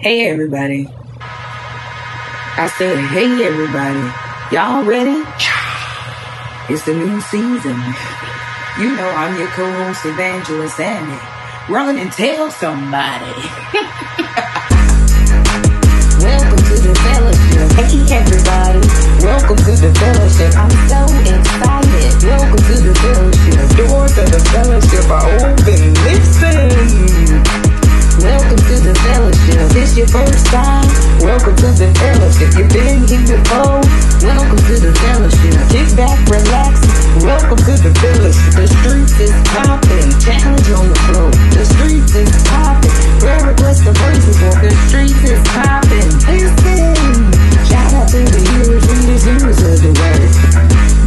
Hey everybody. I said, hey everybody. Y'all ready? It's a new season. You know I'm your co-host Evangelist Andy. Run and tell somebody. Welcome to the fellowship. Hey everybody. Welcome to the fellowship. I'm so excited. Welcome to the fellowship. Doors of the fellowship are open. Listen. Welcome to the fellowship. This your first time? Welcome to the fellowship. If you've been here before? Welcome to the fellowship. Kick back, relax. Welcome to the fellowship. The streets is popping. Challenge on the floor. The streets is popping. Prayer request the praises for the streets is popping. Listen. Shout out to the hearers, readers, hearers of the word.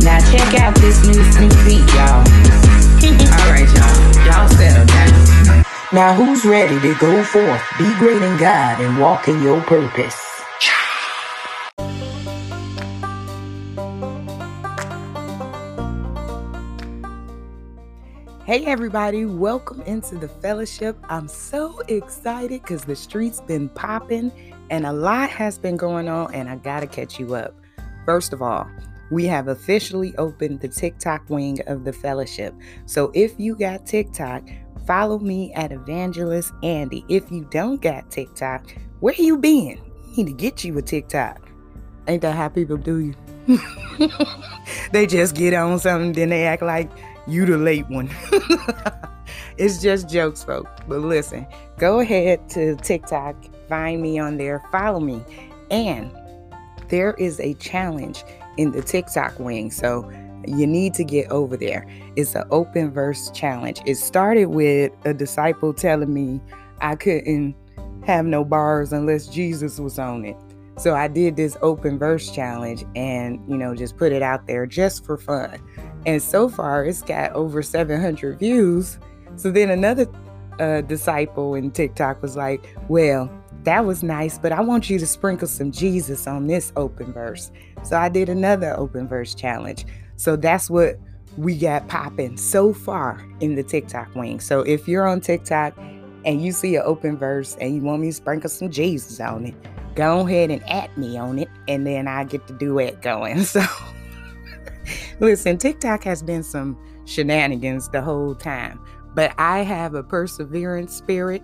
Now check out this new sneak peek, y'all. Alright, y'all. Y'all settle. Now who's ready to go forth, be great in God, and walk in your purpose? Hey everybody, welcome into the fellowship. I'm so excited because the street's been popping and a lot has been going on, and I gotta catch you up. First of all, we have officially opened the TikTok wing of the fellowship. So if you got TikTok, follow me at Evangelist Andy. If you don't got TikTok, where you been? You need to get you a TikTok. Ain't that how people do you? they just get on something, then they act like you the late one. it's just jokes, folks. But listen, go ahead to TikTok, find me on there, follow me. And there is a challenge in the TikTok wing. So you need to get over there. It's an open verse challenge. It started with a disciple telling me I couldn't have no bars unless Jesus was on it. So I did this open verse challenge and, you know, just put it out there just for fun. And so far, it's got over 700 views. So then another uh, disciple in TikTok was like, Well, that was nice, but I want you to sprinkle some Jesus on this open verse. So I did another open verse challenge. So that's what we got popping so far in the TikTok wing. So if you're on TikTok and you see an open verse and you want me to sprinkle some Jesus on it, go ahead and at me on it, and then I get the duet going. So listen, TikTok has been some shenanigans the whole time, but I have a perseverance spirit,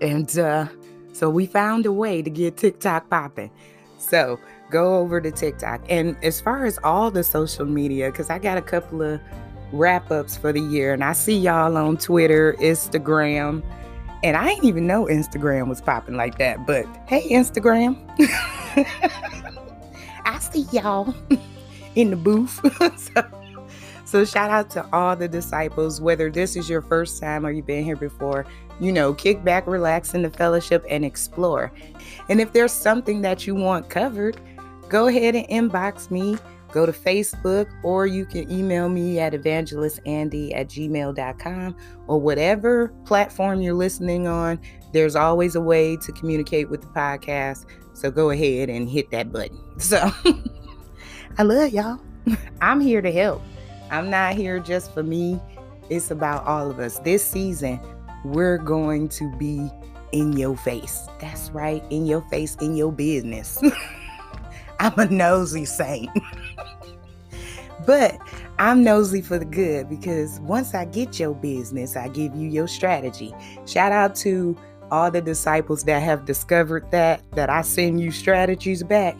and uh, so we found a way to get TikTok popping. So go over to TikTok. And as far as all the social media, because I got a couple of wrap ups for the year, and I see y'all on Twitter, Instagram. And I didn't even know Instagram was popping like that. But hey, Instagram. I see y'all in the booth. so, so, shout out to all the disciples, whether this is your first time or you've been here before. You know, kick back, relax in the fellowship, and explore. And if there's something that you want covered, go ahead and inbox me. Go to Facebook or you can email me at evangelistandy at gmail.com or whatever platform you're listening on. There's always a way to communicate with the podcast. So go ahead and hit that button. So I love y'all. I'm here to help. I'm not here just for me. It's about all of us. This season, we're going to be in your face. That's right, in your face, in your business. I'm a nosy saint. but I'm nosy for the good because once I get your business, I give you your strategy. Shout out to all the disciples that have discovered that that I send you strategies back.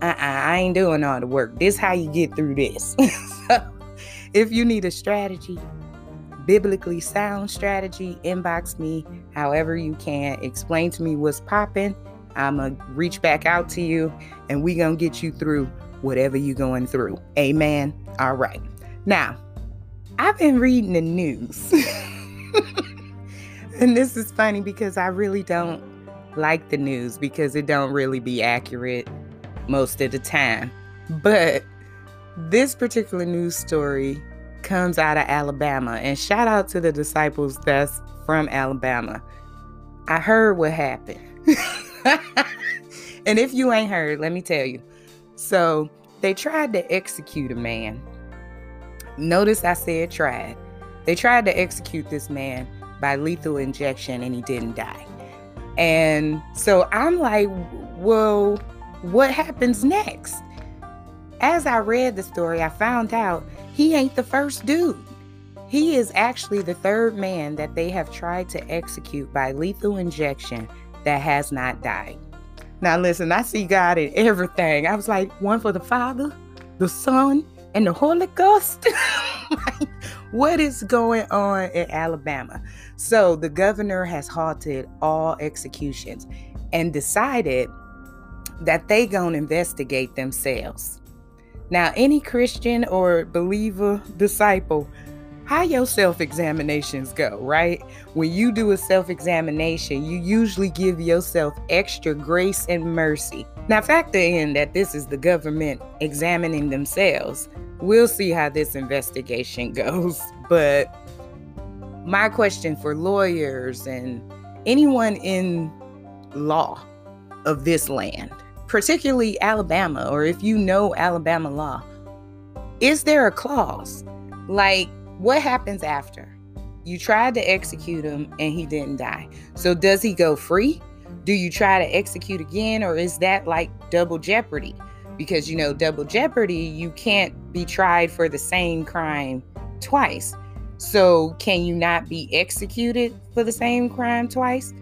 Uh-uh, I ain't doing all the work. This how you get through this. if you need a strategy, biblically sound strategy, inbox me however you can. Explain to me what's popping. I'm going to reach back out to you and we going to get you through whatever you're going through. Amen. All right. Now, I've been reading the news. and this is funny because I really don't like the news because it don't really be accurate most of the time. But this particular news story comes out of Alabama and shout out to the disciples that's from Alabama. I heard what happened. and if you ain't heard, let me tell you. So, they tried to execute a man. Notice I said tried. They tried to execute this man by lethal injection and he didn't die. And so I'm like, well, what happens next? As I read the story, I found out he ain't the first dude. He is actually the third man that they have tried to execute by lethal injection that has not died. Now, listen, I see God in everything. I was like, one for the Father, the Son, and the Holy Ghost. what is going on in Alabama? So, the governor has halted all executions and decided that they going to investigate themselves. Now, any Christian or believer, disciple, how your self examinations go, right? When you do a self examination, you usually give yourself extra grace and mercy. Now, factor in that this is the government examining themselves. We'll see how this investigation goes. But my question for lawyers and anyone in law of this land particularly Alabama, or if you know Alabama law, is there a clause like what happens after? You tried to execute him and he didn't die. So does he go free? Do you try to execute again, or is that like double jeopardy? Because you know, double jeopardy, you can't be tried for the same crime twice. So, can you not be executed for the same crime twice?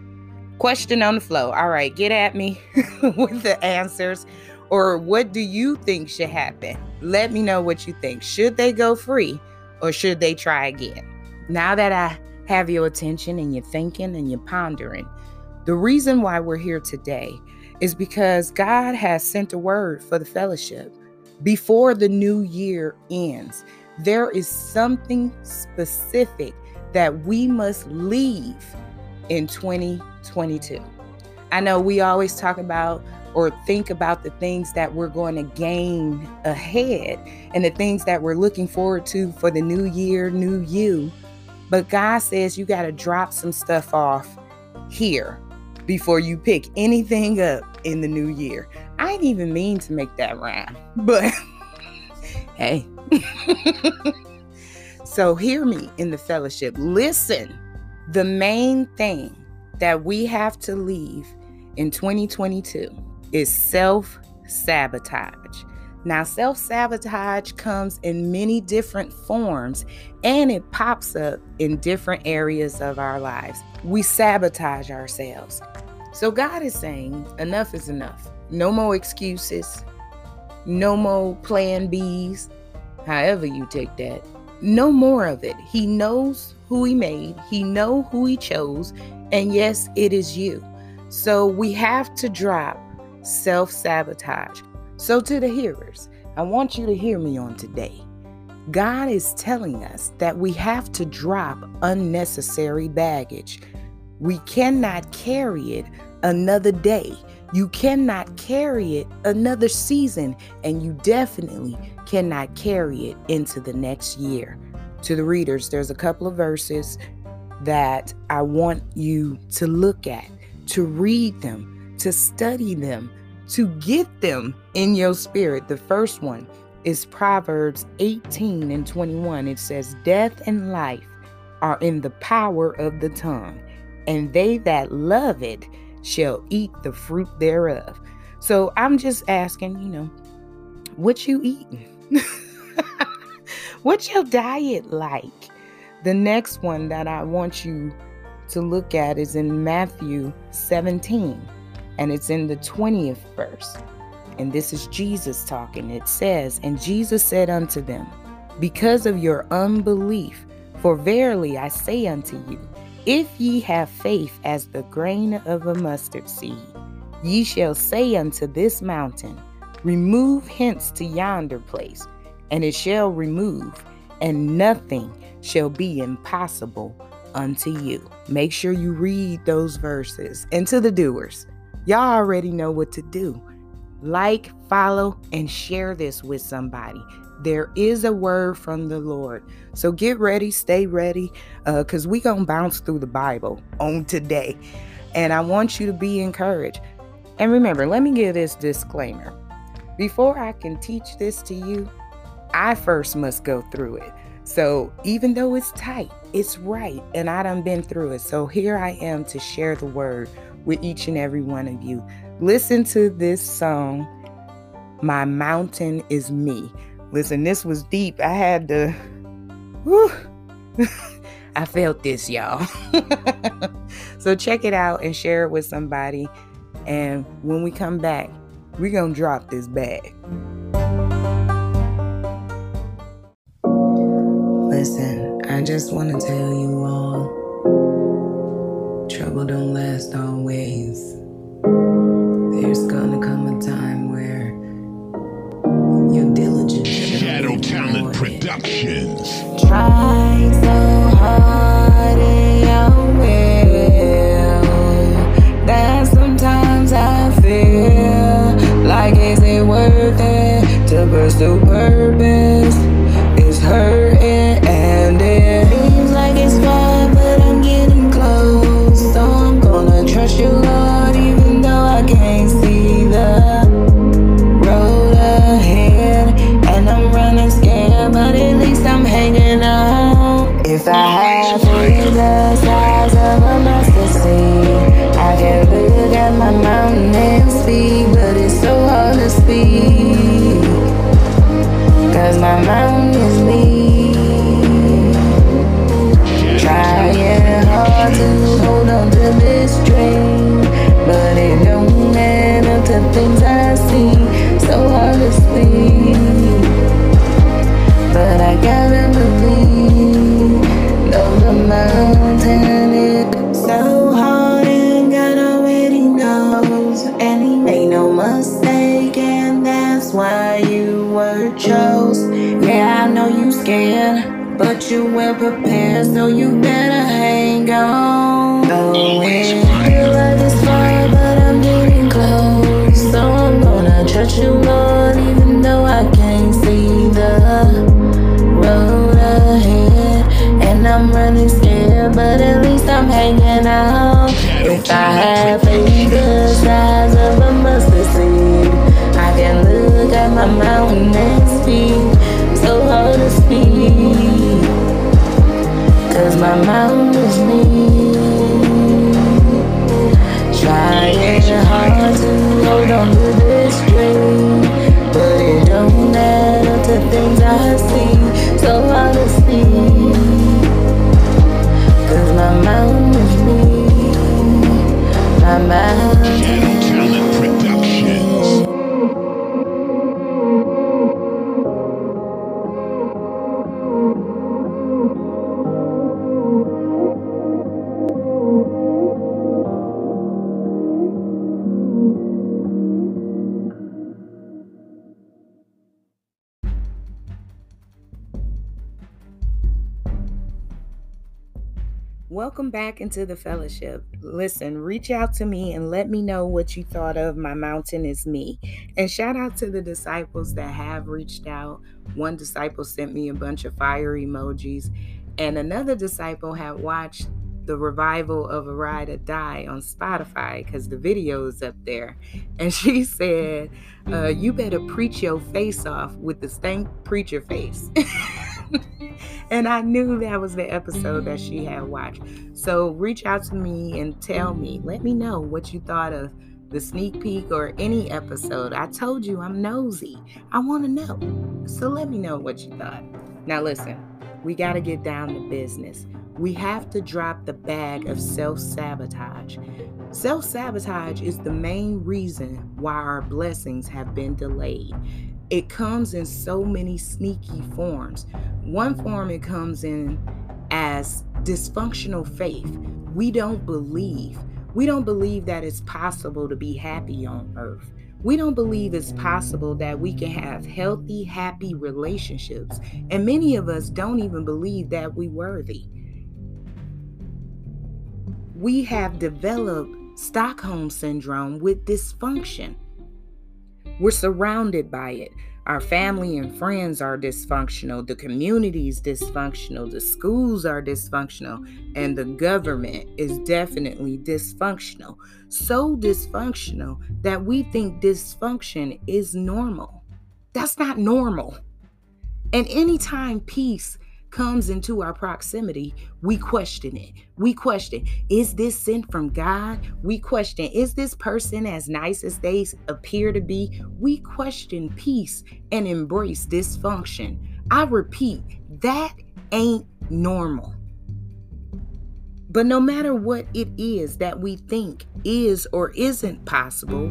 Question on the flow. All right, get at me with the answers. Or what do you think should happen? Let me know what you think. Should they go free or should they try again? Now that I have your attention and you're thinking and you're pondering, the reason why we're here today is because God has sent a word for the fellowship. Before the new year ends, there is something specific that we must leave in 2022. I know we always talk about or think about the things that we're going to gain ahead and the things that we're looking forward to for the new year, new you. But God says you got to drop some stuff off here before you pick anything up in the new year. I didn't even mean to make that rhyme, but hey. so hear me in the fellowship. Listen the main thing that we have to leave in 2022 is self sabotage. Now, self sabotage comes in many different forms and it pops up in different areas of our lives. We sabotage ourselves. So, God is saying, enough is enough. No more excuses, no more plan Bs, however you take that. No more of it. He knows who he made, he know who he chose, and yes, it is you. So we have to drop self-sabotage. So to the hearers, I want you to hear me on today. God is telling us that we have to drop unnecessary baggage. We cannot carry it another day. You cannot carry it another season, and you definitely cannot carry it into the next year to the readers, there's a couple of verses that I want you to look at, to read them, to study them, to get them in your spirit. The first one is Proverbs 18 and 21. It says, Death and life are in the power of the tongue, and they that love it shall eat the fruit thereof. So I'm just asking, you know, what you eating? What's your diet like? The next one that I want you to look at is in Matthew 17, and it's in the 20th verse. And this is Jesus talking. It says, And Jesus said unto them, Because of your unbelief, for verily I say unto you, if ye have faith as the grain of a mustard seed, ye shall say unto this mountain, Remove hence to yonder place and it shall remove, and nothing shall be impossible unto you. Make sure you read those verses. And to the doers, y'all already know what to do. Like, follow, and share this with somebody. There is a word from the Lord. So get ready, stay ready, because uh, we going to bounce through the Bible on today. And I want you to be encouraged. And remember, let me give this disclaimer. Before I can teach this to you, I first must go through it. So even though it's tight, it's right. And I done been through it. So here I am to share the word with each and every one of you. Listen to this song, My Mountain is Me. Listen, this was deep. I had to, whew, I felt this, y'all. so check it out and share it with somebody. And when we come back, we're going to drop this bag. Listen, I just want to tell you all trouble don't last always. There's gonna come a time where your diligence. Shadow Talent Productions. Try so hard in your will that sometimes I feel like is it worth it to pursue purpose? On to this Back into the fellowship. Listen, reach out to me and let me know what you thought of My Mountain is Me. And shout out to the disciples that have reached out. One disciple sent me a bunch of fire emojis, and another disciple had watched the revival of A Ride or Die on Spotify because the video is up there. And she said, uh, You better preach your face off with the stank preacher face. and I knew that was the episode that she had watched. So reach out to me and tell me, let me know what you thought of the sneak peek or any episode. I told you I'm nosy. I want to know. So let me know what you thought. Now, listen, we got to get down to business. We have to drop the bag of self sabotage. Self sabotage is the main reason why our blessings have been delayed. It comes in so many sneaky forms. One form it comes in as dysfunctional faith. We don't believe. We don't believe that it's possible to be happy on earth. We don't believe it's possible that we can have healthy, happy relationships. And many of us don't even believe that we're worthy. We have developed Stockholm syndrome with dysfunction. We're surrounded by it. Our family and friends are dysfunctional. The community is dysfunctional. The schools are dysfunctional. And the government is definitely dysfunctional. So dysfunctional that we think dysfunction is normal. That's not normal. And anytime peace comes into our proximity, we question it. We question, is this sent from God? We question, is this person as nice as they appear to be? We question peace and embrace dysfunction. I repeat, that ain't normal. But no matter what it is that we think is or isn't possible,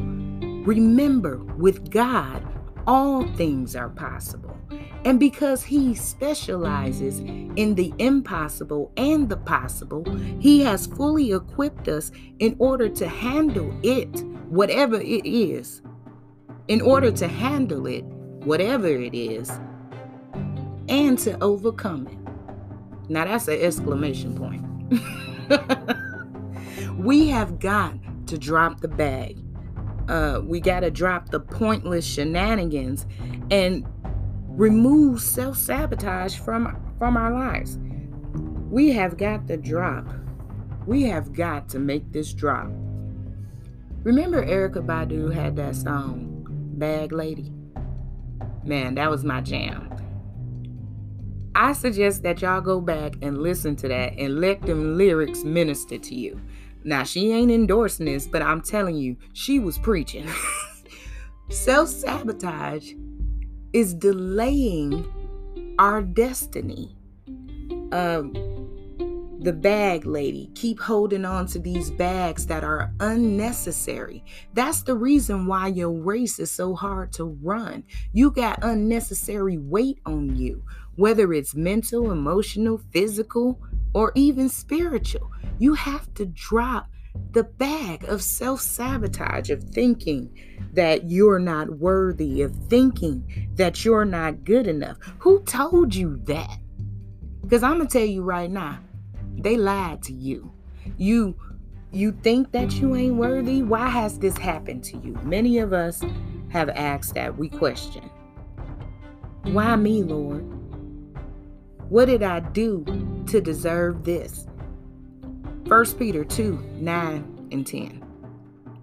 remember with God, all things are possible. And because He specializes in the impossible and the possible, He has fully equipped us in order to handle it, whatever it is. In order to handle it, whatever it is, and to overcome it. Now that's an exclamation point. we have got to drop the bag. Uh, we got to drop the pointless shenanigans and remove self-sabotage from from our lives. We have got to drop. We have got to make this drop. Remember Erykah Badu had that song Bag Lady? Man, that was my jam. I suggest that y'all go back and listen to that and let them lyrics minister to you. Now, she ain't endorsing this, but I'm telling you, she was preaching. Self sabotage is delaying our destiny. Um, the bag lady, keep holding on to these bags that are unnecessary. That's the reason why your race is so hard to run. You got unnecessary weight on you whether it's mental, emotional, physical, or even spiritual. You have to drop the bag of self sabotage, of thinking that you're not worthy, of thinking that you're not good enough. Who told you that? Because I'm going to tell you right now, they lied to you. You you think that you ain't worthy? Why has this happened to you? Many of us have asked that. We question. Why me, Lord? What did I do to deserve this? 1 Peter 2 9 and 10.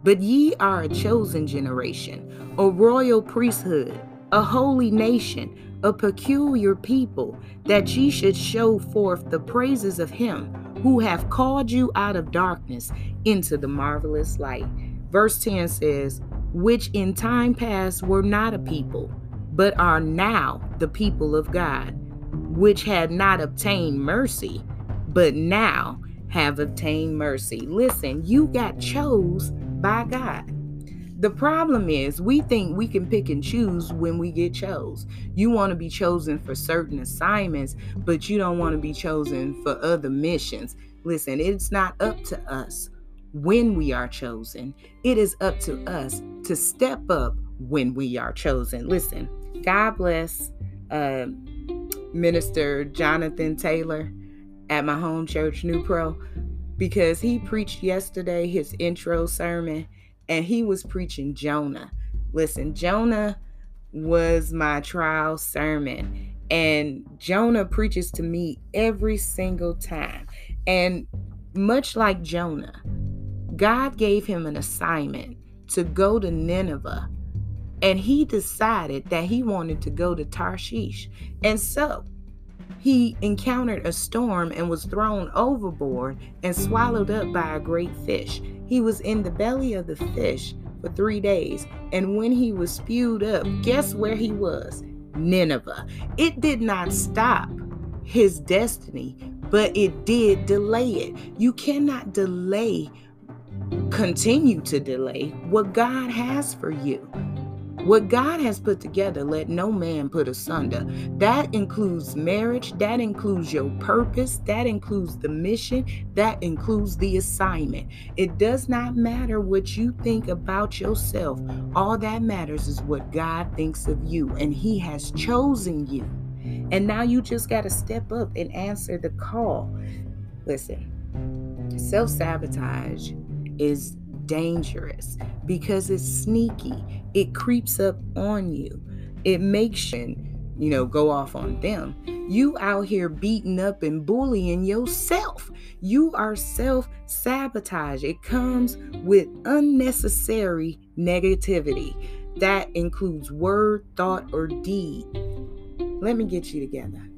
But ye are a chosen generation, a royal priesthood, a holy nation, a peculiar people, that ye should show forth the praises of him who have called you out of darkness into the marvelous light. Verse 10 says, Which in time past were not a people, but are now the people of God which had not obtained mercy, but now have obtained mercy. Listen, you got chose by God. The problem is, we think we can pick and choose when we get chose. You want to be chosen for certain assignments, but you don't want to be chosen for other missions. Listen, it's not up to us when we are chosen, it is up to us to step up when we are chosen. Listen, God bless. Uh, Minister Jonathan Taylor at my home church, New Pro, because he preached yesterday his intro sermon and he was preaching Jonah. Listen, Jonah was my trial sermon, and Jonah preaches to me every single time. And much like Jonah, God gave him an assignment to go to Nineveh and he decided that he wanted to go to Tarshish. And so he encountered a storm and was thrown overboard and swallowed up by a great fish. He was in the belly of the fish for three days. And when he was spewed up, guess where he was? Nineveh. It did not stop his destiny, but it did delay it. You cannot delay, continue to delay what God has for you. What God has put together, let no man put asunder. That includes marriage, that includes your purpose, that includes the mission, that includes the assignment. It does not matter what you think about yourself. All that matters is what God thinks of you, and He has chosen you. And now you just got to step up and answer the call. Listen, self sabotage is dangerous because it's sneaky. It creeps up on you. It makes you, you know, go off on them. You out here beating up and bullying yourself. You are self sabotage. It comes with unnecessary negativity. That includes word, thought, or deed. Let me get you together.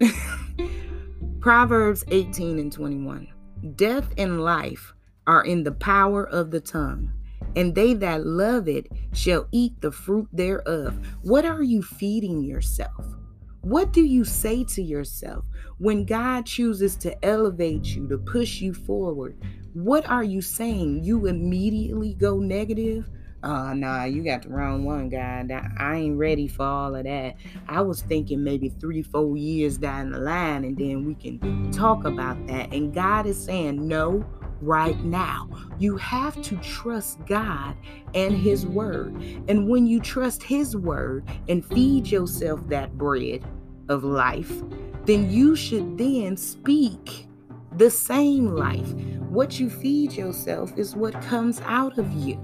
Proverbs 18 and 21. Death and life are in the power of the tongue, and they that love it shall eat the fruit thereof. What are you feeding yourself? What do you say to yourself when God chooses to elevate you, to push you forward? What are you saying? You immediately go negative? uh nah you got the wrong one guy i ain't ready for all of that i was thinking maybe three four years down the line and then we can talk about that and god is saying no right now you have to trust god and his word and when you trust his word and feed yourself that bread of life then you should then speak the same life what you feed yourself is what comes out of you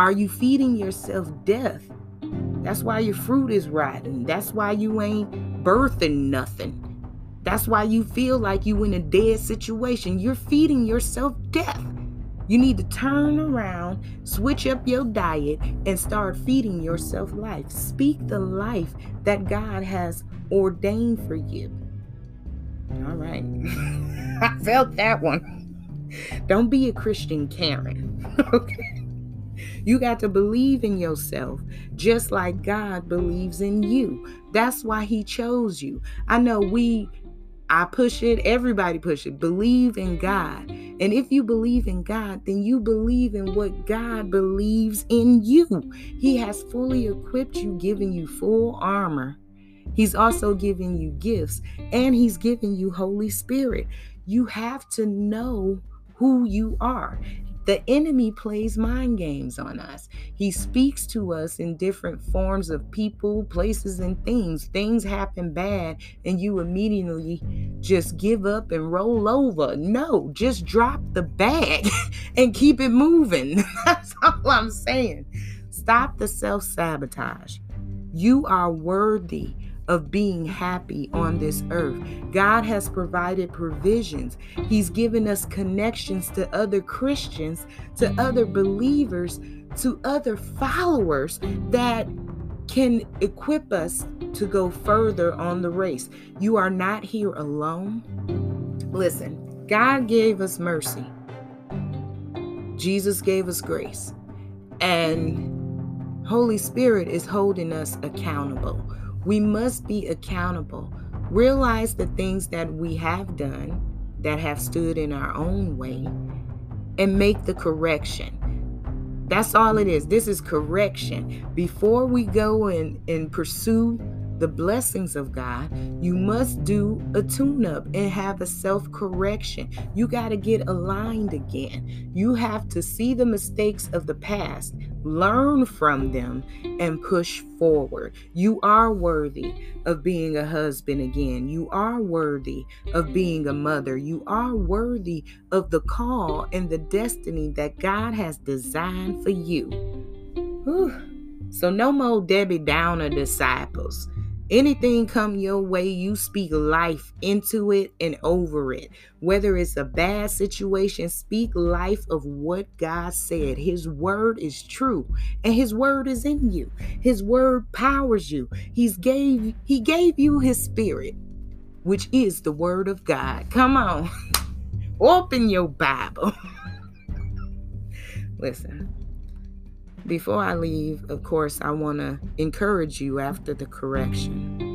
are you feeding yourself death? That's why your fruit is rotten. That's why you ain't birthing nothing. That's why you feel like you in a dead situation. You're feeding yourself death. You need to turn around, switch up your diet, and start feeding yourself life. Speak the life that God has ordained for you. All right. I felt that one. Don't be a Christian Karen. okay. You got to believe in yourself just like God believes in you. That's why He chose you. I know we, I push it, everybody push it. Believe in God. And if you believe in God, then you believe in what God believes in you. He has fully equipped you, giving you full armor. He's also giving you gifts and He's giving you Holy Spirit. You have to know who you are. The enemy plays mind games on us. He speaks to us in different forms of people, places, and things. Things happen bad, and you immediately just give up and roll over. No, just drop the bag and keep it moving. That's all I'm saying. Stop the self sabotage. You are worthy of being happy on this earth. God has provided provisions. He's given us connections to other Christians, to other believers, to other followers that can equip us to go further on the race. You are not here alone. Listen, God gave us mercy. Jesus gave us grace. And Holy Spirit is holding us accountable. We must be accountable. Realize the things that we have done that have stood in our own way and make the correction. That's all it is. This is correction. Before we go and, and pursue the blessings of God, you must do a tune up and have a self correction. You got to get aligned again. You have to see the mistakes of the past, learn from them, and push forward. You are worthy of being a husband again. You are worthy of being a mother. You are worthy of the call and the destiny that God has designed for you. Whew. So, no more Debbie Downer disciples. Anything come your way, you speak life into it and over it. Whether it's a bad situation, speak life of what God said. His word is true and his word is in you. His word powers you. He's gave he gave you his spirit, which is the word of God. Come on. Open your Bible. Listen. Before I leave, of course, I want to encourage you after the correction.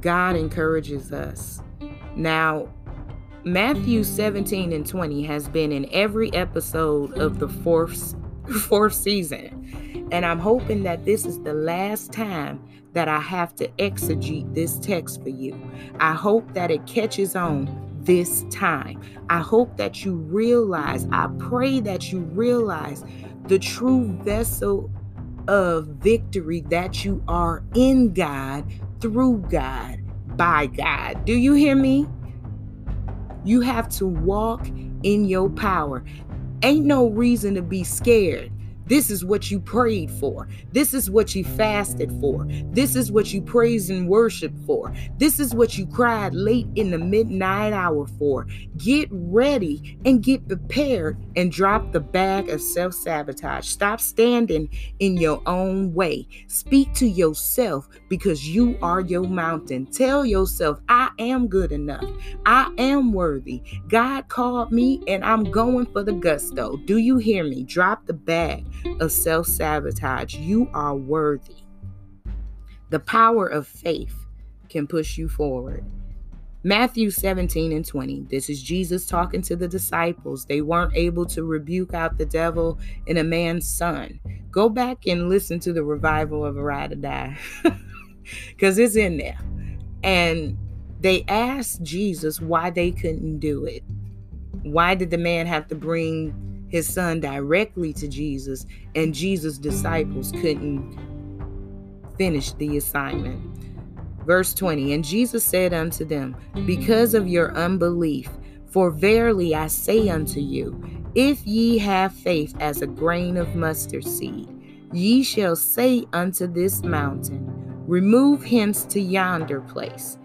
God encourages us. Now, Matthew 17 and 20 has been in every episode of the fourth fourth season. And I'm hoping that this is the last time that I have to exegete this text for you. I hope that it catches on this time. I hope that you realize, I pray that you realize the true vessel of victory that you are in God, through God, by God. Do you hear me? You have to walk in your power. Ain't no reason to be scared. This is what you prayed for. This is what you fasted for. This is what you praised and worshiped for. This is what you cried late in the midnight hour for. Get ready and get prepared and drop the bag of self sabotage. Stop standing in your own way. Speak to yourself because you are your mountain. Tell yourself, I am good enough. I am worthy. God called me and I'm going for the gusto. Do you hear me? Drop the bag of self sabotage. You are worthy. The power of faith can push you forward. Matthew 17 and 20. This is Jesus talking to the disciples. They weren't able to rebuke out the devil in a man's son. Go back and listen to the revival of a ride or die because it's in there. And they asked Jesus why they couldn't do it. Why did the man have to bring his son directly to Jesus and Jesus' disciples couldn't finish the assignment? Verse 20 And Jesus said unto them, Because of your unbelief, for verily I say unto you, if ye have faith as a grain of mustard seed, ye shall say unto this mountain, Remove hence to yonder place,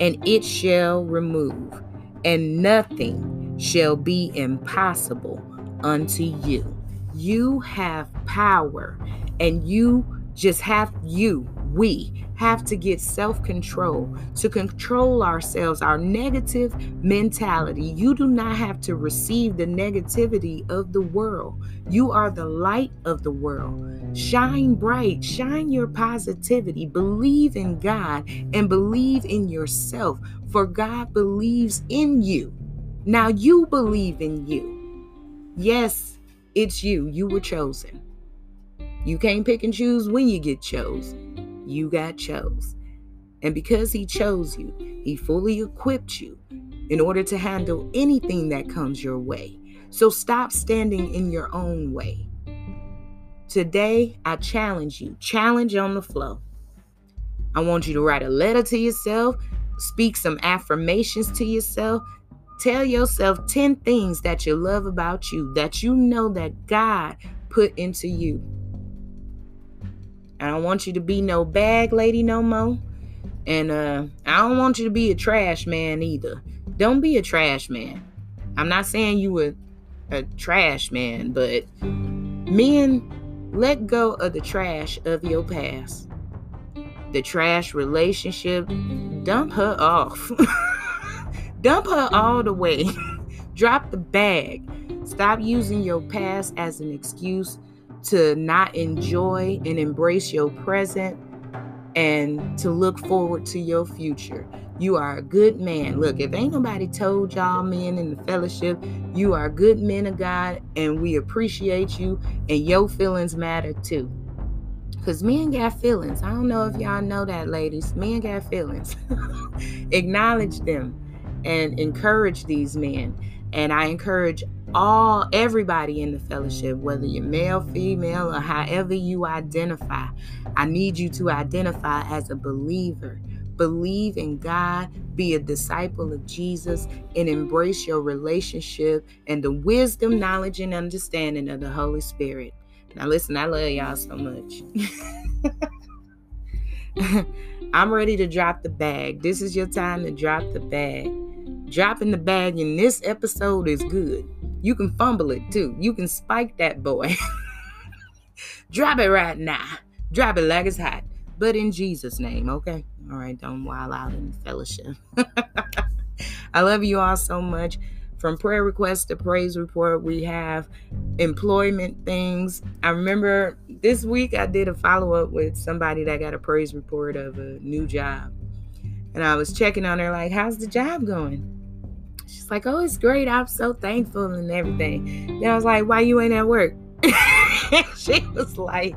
and it shall remove, and nothing shall be impossible unto you. You have power, and you just have you, we have to get self control to control ourselves, our negative mentality. You do not have to receive the negativity of the world. You are the light of the world. Shine bright, shine your positivity, believe in God and believe in yourself, for God believes in you. Now you believe in you. Yes, it's you. You were chosen. You can't pick and choose when you get chosen you got chose. And because he chose you, he fully equipped you in order to handle anything that comes your way. So stop standing in your own way. Today, I challenge you, challenge on the flow. I want you to write a letter to yourself, speak some affirmations to yourself, tell yourself 10 things that you love about you, that you know that God put into you. I don't want you to be no bag lady no more. And uh, I don't want you to be a trash man either. Don't be a trash man. I'm not saying you were a trash man, but men, let go of the trash of your past. The trash relationship, dump her off. dump her all the mm-hmm. way. Drop the bag. Stop using your past as an excuse to not enjoy and embrace your present and to look forward to your future. You are a good man. Look, if ain't nobody told y'all men in the fellowship, you are good men of God and we appreciate you and your feelings matter too. Because men got feelings. I don't know if y'all know that, ladies. Men got feelings. Acknowledge them and encourage these men. And I encourage all everybody in the fellowship, whether you're male, female, or however you identify. I need you to identify as a believer. Believe in God, be a disciple of Jesus, and embrace your relationship and the wisdom, knowledge, and understanding of the Holy Spirit. Now, listen, I love y'all so much. I'm ready to drop the bag. This is your time to drop the bag. Dropping the bag in this episode is good. You can fumble it too. You can spike that boy. Drop it right now. Drop it like it's hot. But in Jesus' name, okay? All right, don't wild out in fellowship. I love you all so much. From prayer request to praise report, we have employment things. I remember this week I did a follow up with somebody that got a praise report of a new job. And I was checking on her, like, how's the job going? She's like, oh, it's great. I'm so thankful and everything. Then I was like, why you ain't at work? she was like,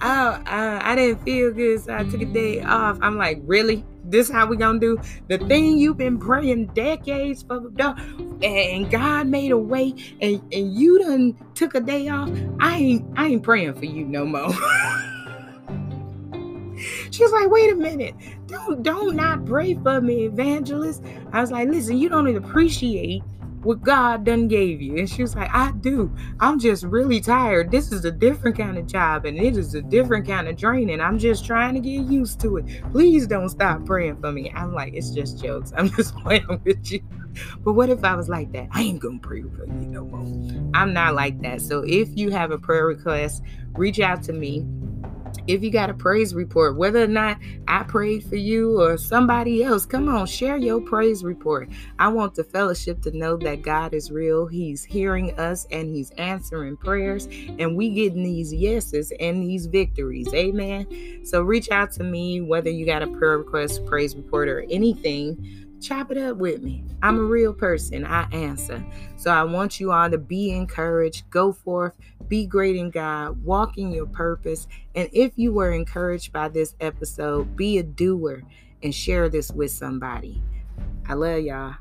oh, uh, I didn't feel good, so I took a day off. I'm like, really? This how we gonna do the thing you've been praying decades for, and God made a way, and, and you done took a day off. I ain't I ain't praying for you no more. She was like, wait a minute. Don't don't not pray for me, evangelist. I was like, listen, you don't appreciate what God done gave you? And she was like, I do. I'm just really tired. This is a different kind of job and it is a different kind of training. I'm just trying to get used to it. Please don't stop praying for me. I'm like, it's just jokes. I'm just playing with you. But what if I was like that? I ain't gonna pray for you no more. I'm not like that. So if you have a prayer request, reach out to me if you got a praise report, whether or not I prayed for you or somebody else, come on, share your praise report. I want the fellowship to know that God is real. He's hearing us and He's answering prayers, and we getting these yeses and these victories. Amen. So reach out to me, whether you got a prayer request, praise report, or anything chop it up with me. I'm a real person. I answer. So I want you all to be encouraged. Go forth, be great in God, walk in your purpose. And if you were encouraged by this episode, be a doer and share this with somebody. I love y'all.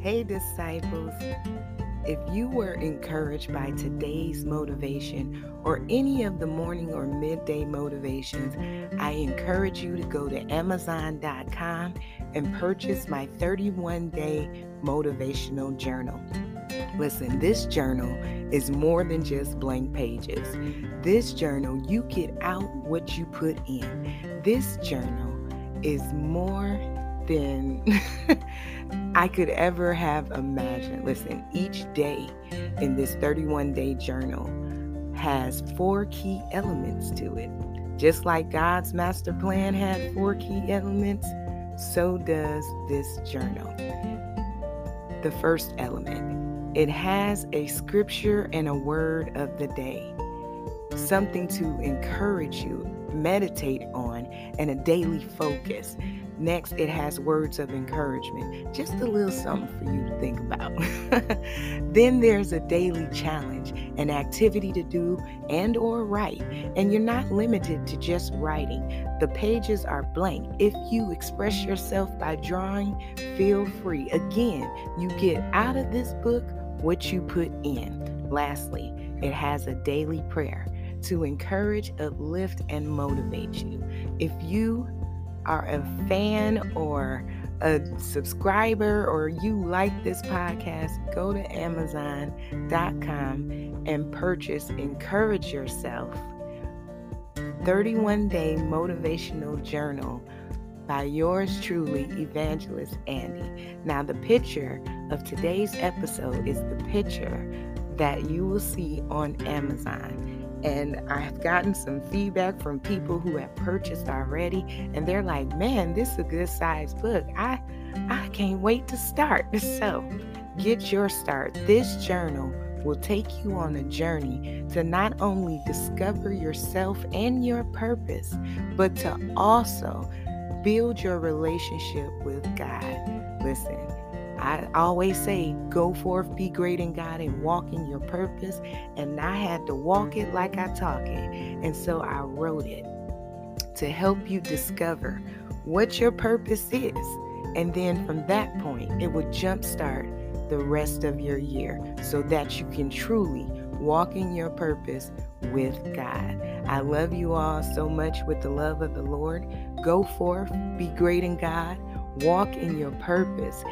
Hey, disciples. If you were encouraged by today's motivation or any of the morning or midday motivations, I encourage you to go to Amazon.com and purchase my 31 day motivational journal. Listen, this journal is more than just blank pages. This journal, you get out what you put in. This journal is more than I could ever have imagined. Listen, each day in this 31 day journal has four key elements to it. Just like God's master plan had four key elements, so does this journal. The first element, it has a scripture and a word of the day, something to encourage you, meditate on, and a daily focus. Next, it has words of encouragement, just a little something for you to think about. then there's a daily challenge, an activity to do and or write, and you're not limited to just writing. The pages are blank. If you express yourself by drawing, feel free. Again, you get out of this book what you put in. Lastly, it has a daily prayer to encourage, uplift, and motivate you. If you are a fan or a subscriber or you like this podcast, go to Amazon.com and purchase Encourage Yourself 31 Day Motivational Journal by yours truly, Evangelist Andy. Now, the picture of today's episode is the picture that you will see on Amazon. And I've gotten some feedback from people who have purchased already, and they're like, man, this is a good size book. I I can't wait to start. So get your start. This journal will take you on a journey to not only discover yourself and your purpose, but to also build your relationship with God. Listen, I always say, go forth, be great in God, and walk in your purpose. And I had to walk it like I talk it. And so I wrote it to help you discover what your purpose is. And then from that point, it will jumpstart the rest of your year so that you can truly walk in your purpose with God. I love you all so much with the love of the Lord. Go forth, be great in God, walk in your purpose,